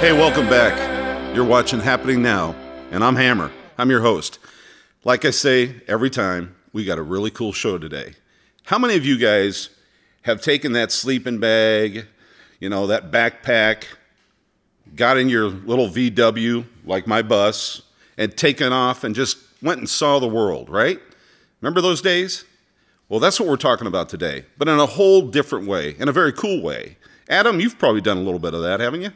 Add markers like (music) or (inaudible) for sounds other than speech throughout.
Hey, welcome back. You're watching Happening Now, and I'm Hammer. I'm your host. Like I say every time, we got a really cool show today. How many of you guys have taken that sleeping bag, you know, that backpack, got in your little VW, like my bus, and taken off and just went and saw the world, right? Remember those days? Well, that's what we're talking about today, but in a whole different way, in a very cool way. Adam, you've probably done a little bit of that, haven't you?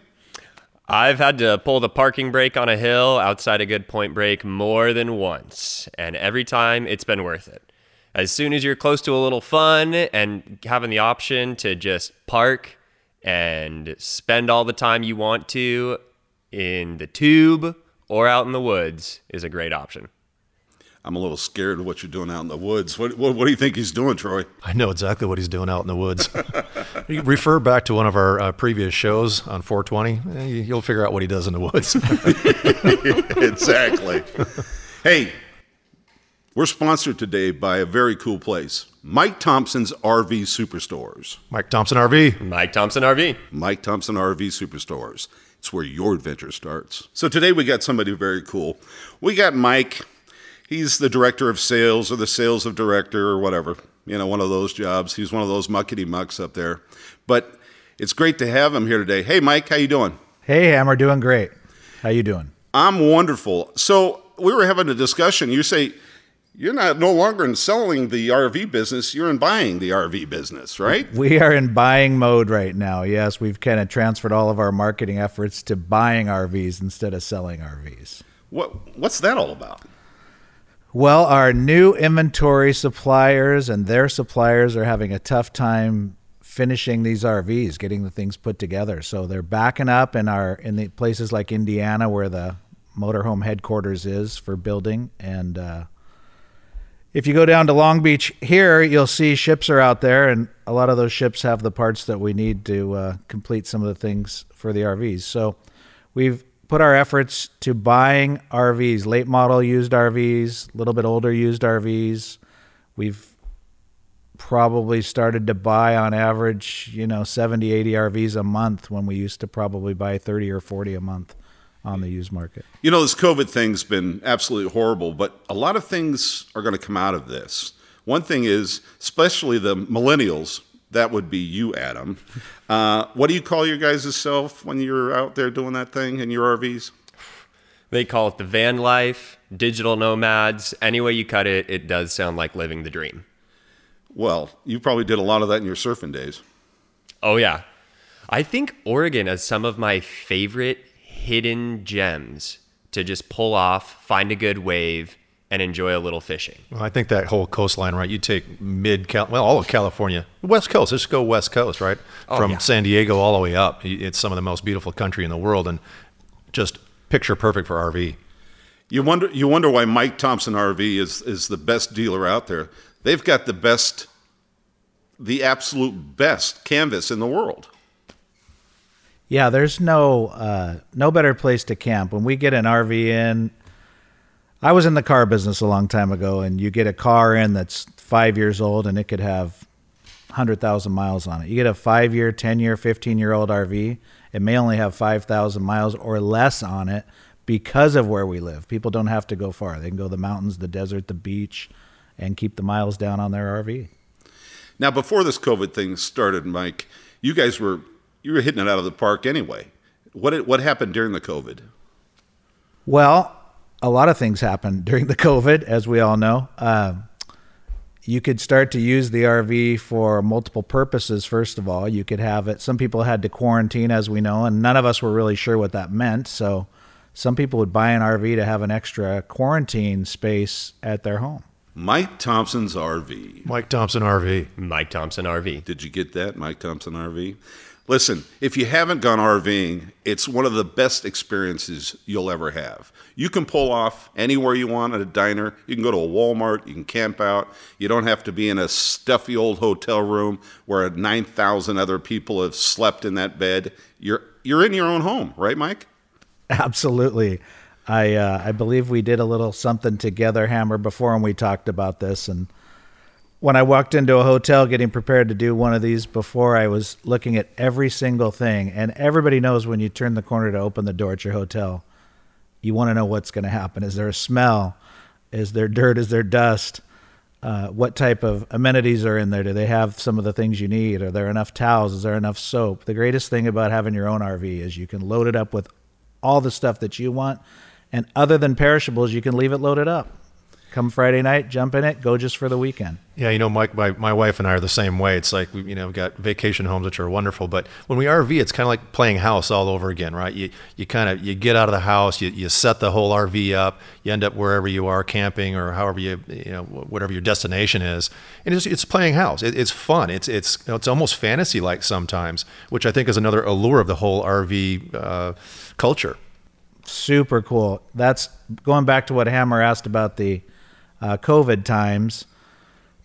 I've had to pull the parking brake on a hill outside a good point break more than once, and every time it's been worth it. As soon as you're close to a little fun and having the option to just park and spend all the time you want to in the tube or out in the woods is a great option. I'm a little scared of what you're doing out in the woods. What, what, what do you think he's doing, Troy? I know exactly what he's doing out in the woods. you (laughs) refer back to one of our uh, previous shows on 420. Eh, you'll figure out what he does in the woods. (laughs) (laughs) exactly. hey, we're sponsored today by a very cool place Mike Thompson's RV Superstores. Mike Thompson RV. Mike Thompson RV. Mike Thompson RV Superstores. It's where your adventure starts. So today we got somebody very cool. We got Mike he's the director of sales or the sales of director or whatever. You know, one of those jobs. He's one of those muckety mucks up there. But it's great to have him here today. Hey, Mike, how you doing? Hey, Hammer, doing great. How you doing? I'm wonderful. So we were having a discussion. You say you're not no longer in selling the RV business. You're in buying the RV business, right? We are in buying mode right now. Yes, we've kind of transferred all of our marketing efforts to buying RVs instead of selling RVs. What What's that all about? Well, our new inventory suppliers and their suppliers are having a tough time finishing these RVs, getting the things put together. So they're backing up in our in the places like Indiana where the motorhome headquarters is for building and uh, if you go down to Long Beach here, you'll see ships are out there, and a lot of those ships have the parts that we need to uh, complete some of the things for the RVs. So we've put our efforts to buying RVs, late model used RVs, a little bit older used RVs. We've probably started to buy on average, you know, 70, 80 RVs a month when we used to probably buy 30 or 40 a month on the used market. You know, this COVID thing's been absolutely horrible, but a lot of things are going to come out of this. One thing is, especially the millennials, that would be you, Adam. Uh, what do you call your guys' self when you're out there doing that thing in your RVs? They call it the van life, digital nomads. Any way you cut it, it does sound like living the dream. Well, you probably did a lot of that in your surfing days. Oh, yeah. I think Oregon has some of my favorite hidden gems to just pull off, find a good wave, and enjoy a little fishing. Well, I think that whole coastline, right? You take mid Cal, well, all of California, West Coast. Let's go West Coast, right? Oh, From yeah. San Diego all the way up. It's some of the most beautiful country in the world, and just picture perfect for RV. You wonder, you wonder why Mike Thompson RV is is the best dealer out there. They've got the best, the absolute best canvas in the world. Yeah, there's no uh, no better place to camp. When we get an RV in, I was in the car business a long time ago, and you get a car in that's five years old, and it could have hundred thousand miles on it. You get a five-year, ten-year, fifteen-year-old RV, it may only have five thousand miles or less on it because of where we live. People don't have to go far; they can go the mountains, the desert, the beach, and keep the miles down on their RV. Now, before this COVID thing started, Mike, you guys were you were hitting it out of the park anyway. What what happened during the COVID? Well, a lot of things happened (laughs) during the COVID, as we all know. Uh, you could start to use the RV for multiple purposes. First of all, you could have it. Some people had to quarantine, as we know, and none of us were really sure what that meant. So, some people would buy an RV to have an extra quarantine space at their home. Mike Thompson's RV. Mike Thompson RV. Mike Thompson RV. Did you get that, Mike Thompson RV? Listen, if you haven't gone RVing, it's one of the best experiences you'll ever have. You can pull off anywhere you want at a diner. You can go to a Walmart. You can camp out. You don't have to be in a stuffy old hotel room where 9,000 other people have slept in that bed. You're, you're in your own home, right, Mike? Absolutely. I, uh, I believe we did a little something together, Hammer, before, and we talked about this. And when I walked into a hotel getting prepared to do one of these before, I was looking at every single thing. And everybody knows when you turn the corner to open the door at your hotel, you want to know what's going to happen. Is there a smell? Is there dirt? Is there dust? Uh, what type of amenities are in there? Do they have some of the things you need? Are there enough towels? Is there enough soap? The greatest thing about having your own RV is you can load it up with all the stuff that you want. And other than perishables, you can leave it loaded up come Friday night, jump in it, go just for the weekend. Yeah, you know, Mike, my, my wife and I are the same way. It's like, we, you know, we've got vacation homes, which are wonderful. But when we RV, it's kind of like playing house all over again, right? You, you kind of, you get out of the house, you, you set the whole RV up, you end up wherever you are camping or however you, you know, whatever your destination is. And it's, it's playing house. It, it's fun. It's, it's, you know, it's almost fantasy like sometimes, which I think is another allure of the whole RV uh, culture. Super cool. That's going back to what Hammer asked about the, uh, COVID times,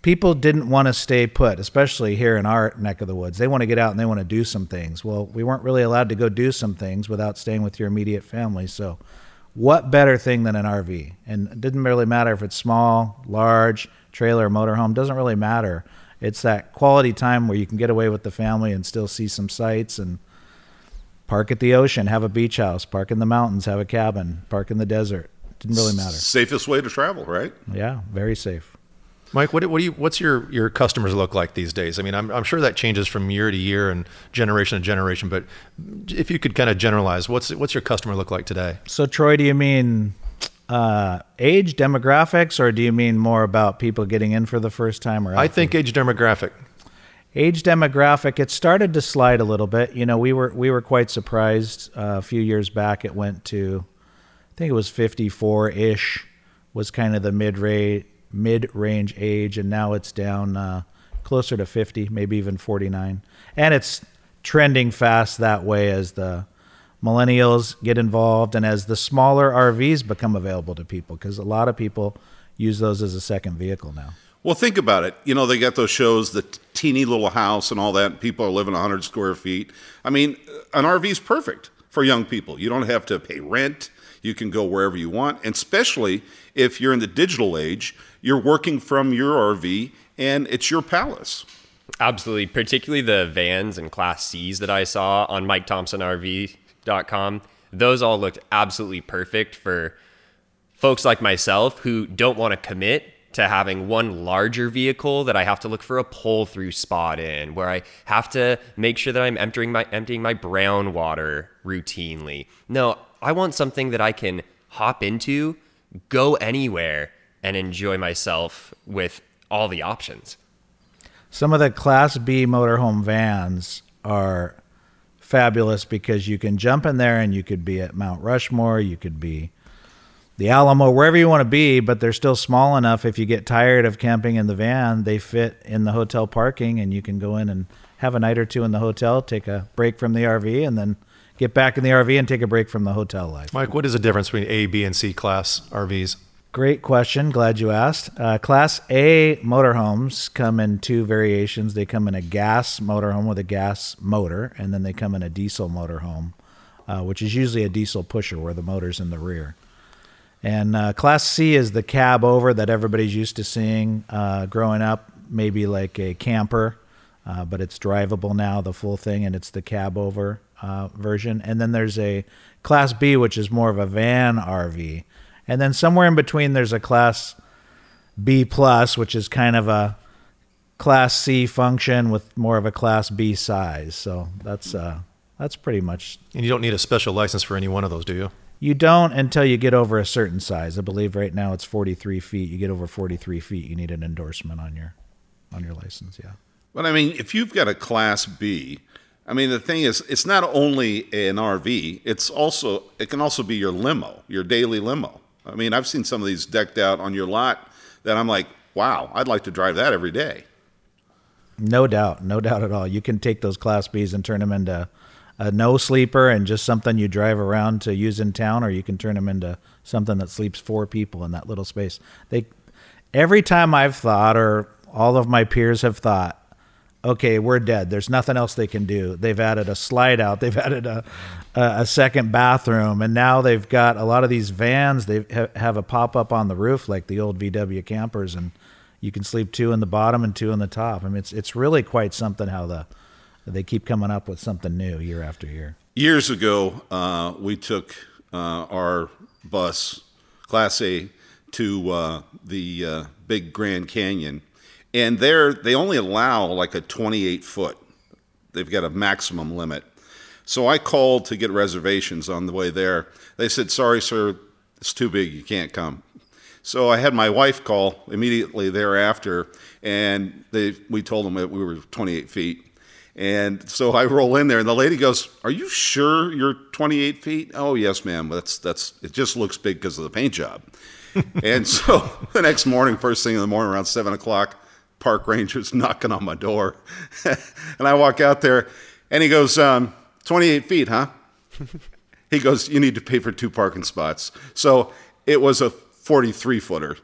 people didn't want to stay put, especially here in our neck of the woods. They want to get out and they want to do some things. Well, we weren't really allowed to go do some things without staying with your immediate family. So, what better thing than an RV? And it didn't really matter if it's small, large, trailer, motorhome, doesn't really matter. It's that quality time where you can get away with the family and still see some sights and park at the ocean, have a beach house, park in the mountains, have a cabin, park in the desert. Didn't really matter. Safest way to travel, right? Yeah, very safe. Mike, what, what do you, what's your, your customers look like these days? I mean, I'm, I'm sure that changes from year to year and generation to generation, but if you could kind of generalize, what's, what's your customer look like today? So, Troy, do you mean uh, age demographics, or do you mean more about people getting in for the first time? Or I think age demographic. Age demographic. It started to slide a little bit. You know, we were we were quite surprised uh, a few years back. It went to I think it was 54 ish was kind of the mid rate mid range age, and now it's down uh, closer to 50, maybe even 49, and it's trending fast that way as the millennials get involved and as the smaller RVs become available to people because a lot of people use those as a second vehicle now. Well, think about it. You know, they got those shows, the teeny little house and all that. People are living 100 square feet. I mean, an RV is perfect for young people. You don't have to pay rent. You can go wherever you want, and especially if you're in the digital age, you're working from your RV and it's your palace. Absolutely, particularly the vans and Class Cs that I saw on MikeThompsonRV.com. Those all looked absolutely perfect for folks like myself who don't want to commit to having one larger vehicle that I have to look for a pull through spot in, where I have to make sure that I'm emptying my emptying my brown water routinely. No, I want something that I can hop into, go anywhere, and enjoy myself with all the options. Some of the Class B motorhome vans are fabulous because you can jump in there and you could be at Mount Rushmore, you could be the Alamo, wherever you want to be, but they're still small enough. If you get tired of camping in the van, they fit in the hotel parking and you can go in and have a night or two in the hotel, take a break from the RV, and then get back in the RV and take a break from the hotel life. Mike, what is the difference between A, B, and C class RVs? Great question. Glad you asked. Uh, class A motorhomes come in two variations. They come in a gas motorhome with a gas motor, and then they come in a diesel motorhome, uh, which is usually a diesel pusher where the motor's in the rear. And uh, Class C is the cab over that everybody's used to seeing uh, growing up, maybe like a camper, uh, but it's drivable now, the full thing, and it's the cab over uh, version, and then there's a Class B, which is more of a van RV, and then somewhere in between there's a Class B plus, which is kind of a Class C function with more of a Class B size. So that's uh, that's pretty much. And you don't need a special license for any one of those, do you? You don't until you get over a certain size. I believe right now it's 43 feet. You get over 43 feet, you need an endorsement on your on your license. Yeah. But I mean, if you've got a Class B, I mean, the thing is, it's not only an RV; it's also it can also be your limo, your daily limo. I mean, I've seen some of these decked out on your lot that I'm like, wow, I'd like to drive that every day. No doubt, no doubt at all. You can take those Class Bs and turn them into a no sleeper and just something you drive around to use in town, or you can turn them into something that sleeps four people in that little space. They every time I've thought, or all of my peers have thought, okay, we're dead. There's nothing else they can do. They've added a slide out. They've added a a, second bathroom, and now they've got a lot of these vans. They have a pop up on the roof like the old VW campers, and you can sleep two in the bottom and two in the top. I mean, it's it's really quite something how the they keep coming up with something new year after year. Years ago, uh, we took uh, our bus, Class A, to uh, the uh, big Grand Canyon, and there they only allow like a 28 foot. They've got a maximum limit. So I called to get reservations on the way there. They said, "Sorry, sir, it's too big. You can't come." So I had my wife call immediately thereafter, and they, we told them that we were 28 feet. And so I roll in there, and the lady goes, "Are you sure you're 28 feet?" "Oh yes, ma'am. That's that's. It just looks big because of the paint job." (laughs) and so (laughs) the next morning, first thing in the morning, around seven o'clock, park ranger's knocking on my door, (laughs) and I walk out there, and he goes, um, "28 feet, huh?" (laughs) he goes, "You need to pay for two parking spots." So it was a 43 footer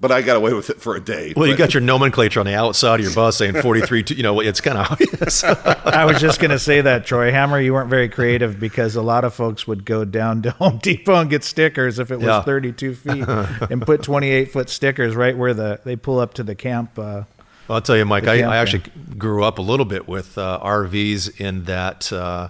but I got away with it for a day. Well, but. you got your nomenclature on the outside of your bus saying 43. you know, it's kind of (laughs) obvious. I was just going to say that, Troy Hammer. You weren't very creative because a lot of folks would go down to Home Depot and get stickers if it was Yeah. 32 (laughs) feet and put 28 foot stickers right where the they pull up to the camp. Uh, Well, I'll tell you, Mike, I. I actually grew up a little bit with uh, RVs in that uh,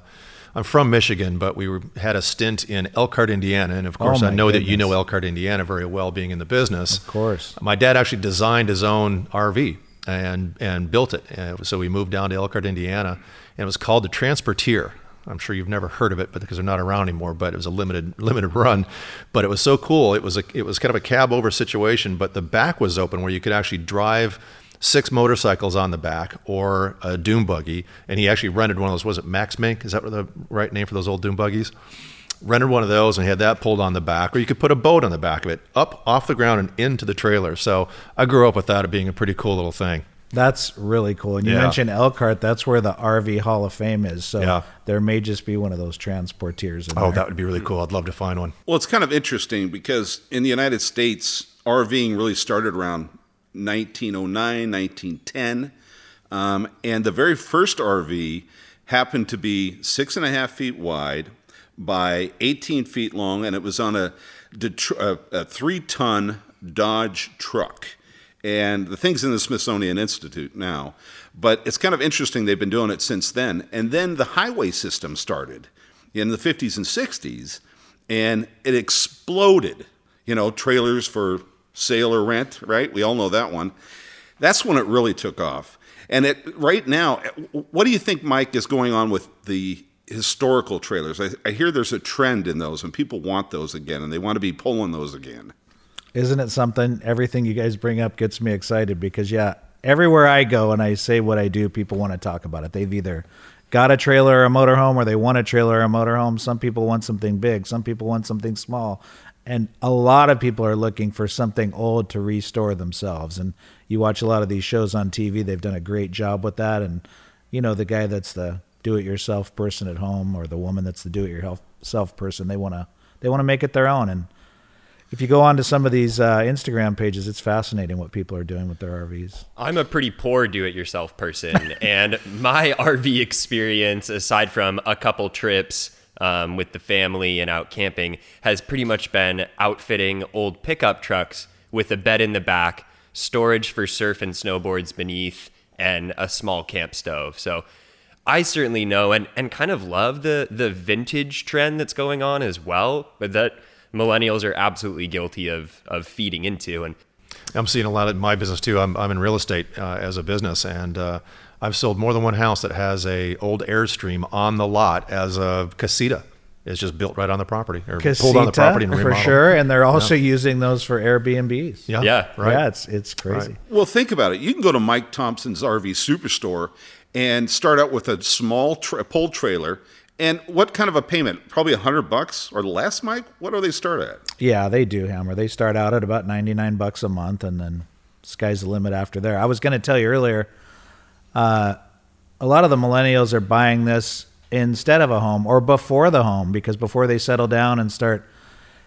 I'm from Michigan, but we were, had a stint in Elkhart, Indiana. And of course, Oh, I know that you know Elkhart, Indiana very well, being in the business. Of course. My dad actually designed his own RV and, and built it. Uh, so we moved down to Elkhart, Indiana, and it was called the Transporteer. I'm sure you've never heard of it, but because they're not around anymore. But it was a limited (laughs) limited run. But it was so cool. It was a it was kind of a cab over situation, but the back was open where you could actually drive six motorcycles on the back or a dune buggy. And he actually rented one of those. Was it Max Mink? Is that the right name for those old dune buggies? Rented one of those and had that pulled on the back, or you could put a boat on the back of it, up off the ground and into the trailer. So I grew up with that being a pretty cool little thing. that's really cool. And you Yeah. mentioned Elkhart. That's where the RV Hall of Fame is. So Yeah. there may just be one of those transporteers. In Oh, there. that would be really cool. I'd love to find one. Well, it's kind of interesting because in the United States, RVing really started around 1909, 1910. Um, and the very first RV happened to be six and a half feet wide by 18 feet long, and it was on a, a, a three ton Dodge truck. And the thing's in the Smithsonian Institute now. But it's kind of interesting, they've been doing it since then. And then the highway system started in the 50s and 60s, and it exploded. You know, trailers for sale or rent, right? We all know that one. That's when it really took off. And it right now, what do you think, Mike, is going on with the historical trailers? I, I hear there's a trend in those, and people want those again, and they want to be pulling those again. Isn't it something? Everything you guys bring up gets me excited because, yeah, everywhere I go and I say what I do, people want to talk about it. They've either got a trailer or a motorhome or they want a trailer or a motorhome. Some people want something big, some people want something small. And a lot of people are looking for something old to restore themselves. And you watch a lot of these shows on TV, they've done a great job with that. And, you know, the guy that's the do it yourself person at home or the woman that's the do it yourself person, they want to they want to make it their own. And if you go on to some of these uh, Instagram pages, it's fascinating what people are doing with their RVs. I'm a pretty poor do it yourself person, (laughs) and my RV experience, aside from a couple trips um, with the family and out camping, has pretty much been outfitting old pickup trucks with a bed in the back, storage for surf and snowboards beneath, and a small camp stove. So I certainly know and, and kind of love the the vintage trend that's going on as well, but that millennials are absolutely guilty of of feeding into. And I'm seeing a lot in my business too. I'm, I'm in real estate uh, as a business, and uh, I've sold more than one house that has a old Airstream on the lot as a casita. It's just built right on the property or pulled on the property and remodeled. for sure, and they're also using those for Airbnbs. Yeah, Yeah. right. yeah, it's it's crazy. Right. Well, think about it. You can go to Mike Thompson's RV Superstore and start out with a small tra- pull trailer. And what kind of a payment? Probably a hundred bucks or less, Mike. What do they start at? Yeah, they do, Hammer. They start out at about ninety nine bucks a month, and then sky's the limit after there. I was going to tell you earlier, uh, a lot of the millennials are buying this instead of a home or before the home because before they settle down and start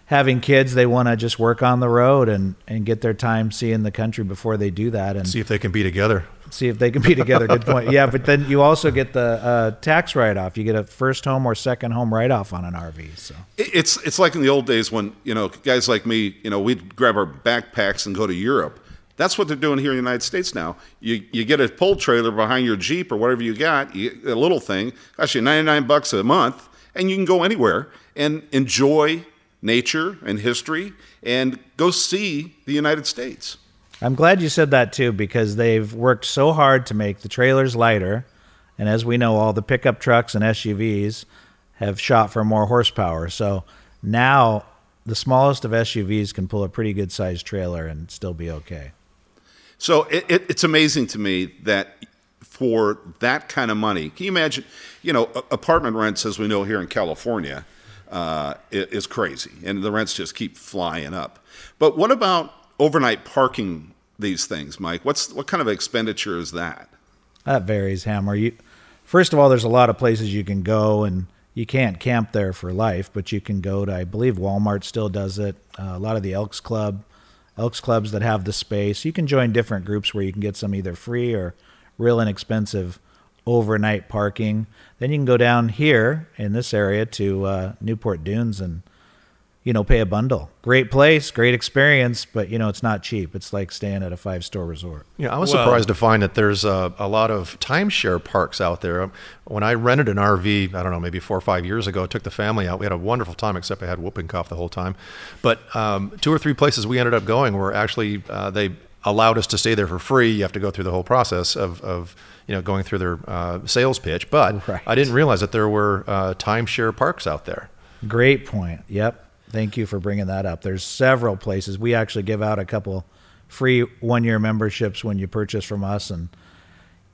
having kids, they want to just work on the road and, and get their time seeing the country before they do that and See if they can be together. see if they can be together. Good point. Yeah, but then you also get the uh, tax write off. You get a first home or second home write off on an RV. So It's it's like in the old days when you know guys like me, you know, we'd grab our backpacks and go to Europe. That's what they're doing here in the United States now. You you get a pull trailer behind your Jeep or whatever you got, you, a little thing, you 99 bucks a month, and you can go anywhere and enjoy nature and history and go see the United States. I'm glad you said that too because they've worked so hard to make the trailers lighter. And as we know, all the pickup trucks and SUVs have shot for more horsepower. So now the smallest of SUVs can pull a pretty good sized trailer and still be okay. So it, it, it's amazing to me that for that kind of money, can you imagine? You know, apartment rents, as we know here in California, uh, is crazy, and the rents just keep flying up. But what about overnight parking these things, Mike? What's what kind of expenditure is that? That varies, Hammer. You, first of all, there's a lot of places you can go, and you can't camp there for life, but you can go to. I believe Walmart still does it. Uh, a lot of the Elks Club, Elks clubs that have the space. You can join different groups where you can get some either free or real inexpensive overnight parking. Then you can go down here in this area to uh, Newport Dunes and you know pay a bundle. Great place, great experience, but you know it's not cheap. It's like staying at a five star resort. Yeah, I was well, surprised to find that there's a, a lot of timeshare parks out there. When I rented an RV, I don't know, maybe four or five years ago, I took the family out. We had a wonderful time, except I had whooping cough the whole time. But um, two or three places we ended up going were actually uh, they allowed us to stay there for free. You have to go through the whole process of, of you know going through their uh, sales pitch. But right. I didn't realize that there were uh, timeshare parks out there. Great point. Yep. Thank you for bringing that up. There's several places. We actually give out a couple free one year memberships when you purchase from us and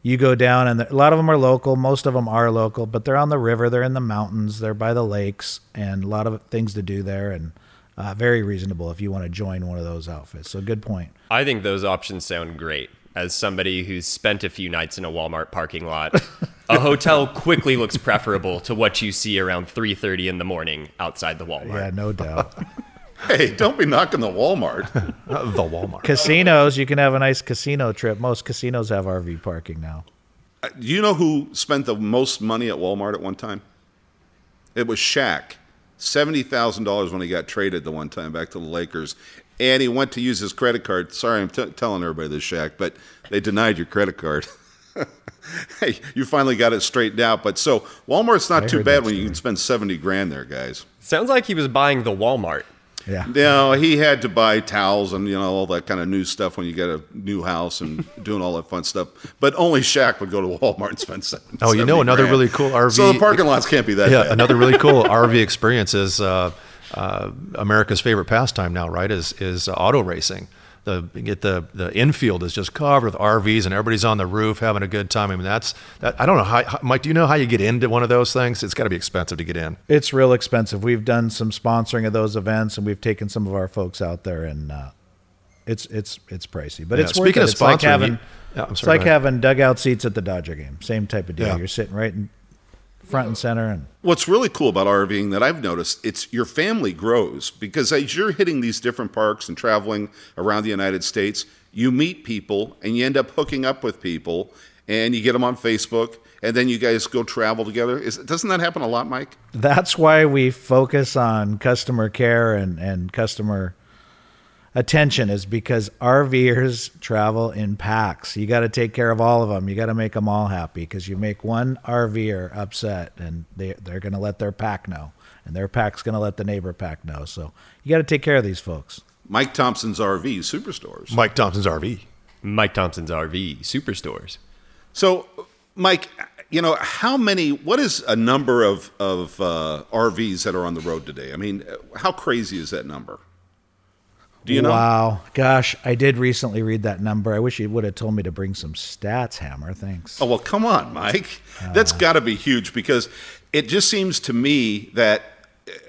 you go down and a lot of them are local most of them are local but they're on the river they're in the mountains they're by the lakes and a lot of things to do there and uh, very reasonable if you want to join one of those outfits so good point i think those options sound great as somebody who's spent a few nights in a Walmart parking lot, a hotel quickly looks preferable to what you see around 3:30 in the morning outside the Walmart. Yeah, no doubt. (laughs) hey, don't be knocking the Walmart. (laughs) the Walmart. Casinos, you can have a nice casino trip. Most casinos have RV parking now. Uh, do you know who spent the most money at Walmart at one time? It was Shaq. $70,000 when he got traded the one time back to the Lakers and he went to use his credit card. Sorry, I'm t- telling everybody this, Shaq, but they denied your credit card. (laughs) hey, you finally got it straightened out. But so Walmart's not I too bad when you can spend seventy grand there, guys. Sounds like he was buying the Walmart. Yeah. No, he had to buy towels and you know all that kind of new stuff when you get a new house and (laughs) doing all that fun stuff. But only Shaq would go to Walmart and spend. 70, oh, you know another grand. really cool RV. So the parking lots can't be that. Yeah, bad. another really cool (laughs) RV experience is. Uh, uh, America's favorite pastime now, right? Is is uh, auto racing. The get the the infield is just covered with RVs and everybody's on the roof having a good time. I mean, that's that. I don't know how, Mike. Do you know how you get into one of those things? It's got to be expensive to get in. It's real expensive. We've done some sponsoring of those events, and we've taken some of our folks out there, and uh, it's it's it's pricey, but yeah, it's speaking worth it. of sponsoring. It's like having, you, yeah, sorry, it's like having dugout seats at the Dodger game. Same type of deal. Yeah. You're sitting right in front and center. And what's really cool about RVing that I've noticed, it's your family grows because as you're hitting these different parks and traveling around the United States, you meet people and you end up hooking up with people and you get them on Facebook and then you guys go travel together. Is, doesn't that happen a lot, Mike? That's why we focus on customer care and, and customer attention is because RVers travel in packs. You got to take care of all of them. You got to make them all happy because you make one RVer upset and they they're going to let their pack know and their pack's going to let the neighbor pack know. So you got to take care of these folks. Mike Thompson's RV Superstores. Mike Thompson's RV. Mike Thompson's RV Superstores. So, Mike, you know how many? What is a number of of uh, RVs that are on the road today? I mean, how crazy is that number? Do you know? Wow. Gosh, I did recently read that number. I wish you would have told me to bring some stats, Hammer. Thanks. Oh, well, come on, Mike. Uh, That's got to be huge because it just seems to me that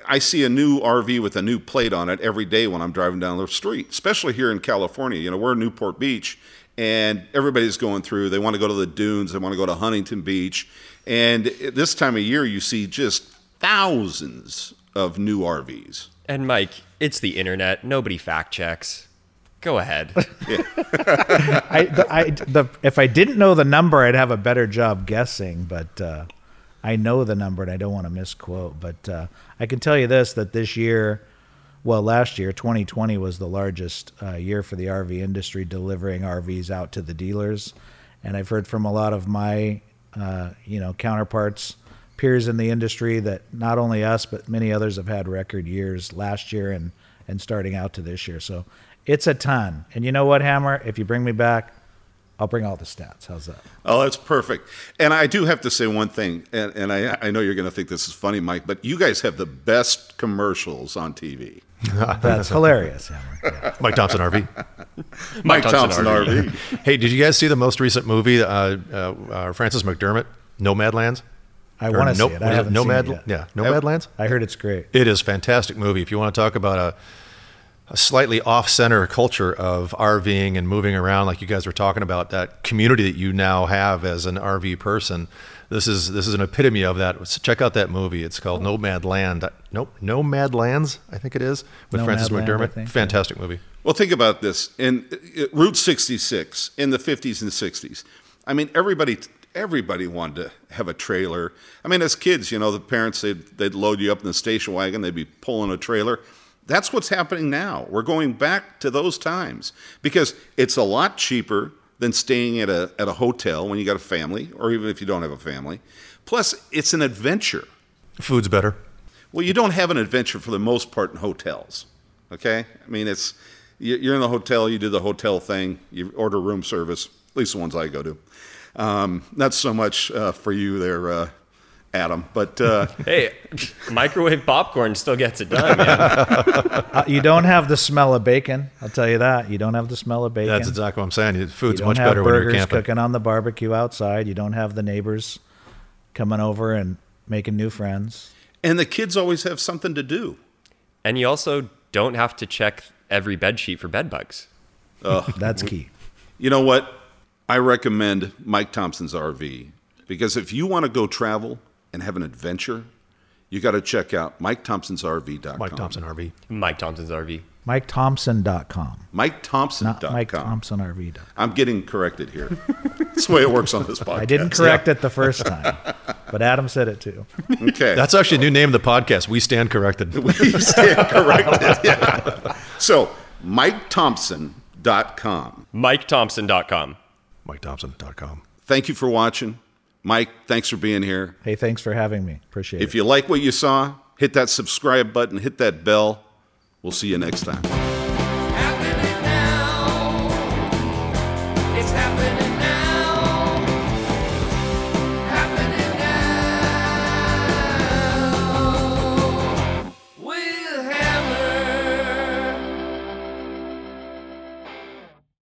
I see a new RV with a new plate on it every day when I'm driving down the street, especially here in California. You know, we're in Newport Beach and everybody's going through. They want to go to the dunes, they want to go to Huntington Beach. And this time of year, you see just thousands of new RVs. And Mike, it's the internet. Nobody fact checks. Go ahead. (laughs) I, the, I, the, if I didn't know the number, I'd have a better job guessing. But uh, I know the number, and I don't want to misquote. But uh, I can tell you this: that this year well, last year, 2020 was the largest uh, year for the RV industry delivering RVs out to the dealers. And I've heard from a lot of my, uh, you know, counterparts, peers in the industry that not only us but many others have had record years last year and and starting out to this year. So it's a ton. And you know what, Hammer? If you bring me back, I'll bring all the stats. How's that? Oh, that's perfect. And I do have to say one thing, and, and I, I know you're going to think this is funny, Mike, but you guys have the best commercials on TV. (laughs) (laughs) That's hilarious, Hammer. Yeah. Mike Thompson RV. Mike, Thompson Thompson, RV. RV. hey, did you guys see the most recent movie, uh, uh, uh, Francis McDermott, Nomadlands? I want to no- see it. I haven't Nomad, seen it yet. yeah, Nomadlands. I heard it's great. It is a fantastic movie. If you want to talk about a, a slightly off-center culture of RVing and moving around, like you guys were talking about, that community that you now have as an RV person, this is this is an epitome of that. So check out that movie. It's called Nomad Land. Nope, Nomad Lands, I think it is, with Francis Nomadland, McDermott. think, yeah. Fantastic movie. Well, think about this. In uh, Route 66 in the 50s and 60s, I mean, everybody everybody wanted to have a trailer. I mean, as kids, you know, the parents they'd, they'd load you up in the station wagon, they'd be pulling a trailer. That's what's happening now. We're going back to those times because it's a lot cheaper than staying at a at a hotel when you got a family, or even if you don't have a family. Plus, it's an adventure. Food's better. Well, you don't have an adventure for the most part in hotels. Okay, I mean it's you- you're in the hotel, you do the hotel thing, you order room service. At least the ones I go to. Um, not so much uh, for you there, uh, Adam, but uh, (laughs) Hey, microwave popcorn still gets it done, man. (laughs) Uh, you don't have the smell of bacon. I'll tell you that. You don't have the smell of bacon. That's exactly what I'm saying. you Food's much better when you're burgers camping. cooking on the barbecue outside. You don't have the neighbors coming over and making new friends. and the kids always have something to do. and you also don't have to check every bed sheet for bed bugs. That's key. You know what? I recommend Mike Thompson's RV because if you want to go travel and have an adventure, you got to check out MikeThompson'sRV.com. Mike Thompson RV. Mike Thompson's RV. MikeThompson.com. MikeThompson.com. Not MikeThompsonRV. I'm getting corrected here. That's the way it works on this (laughs) podcast. I didn't correct it the first time, but Adam said it too. Okay. That's actually a new name of the podcast. We stand corrected. (laughs) we stand corrected. Yeah. So, MikeThompson.com. MikeThompson.com. MikeThompson.com. Thank you for watching. Mike, thanks for being here. Hey, thanks for having me. Appreciate If it. If you like what you saw, hit that subscribe button, hit that bell. We'll see you next time.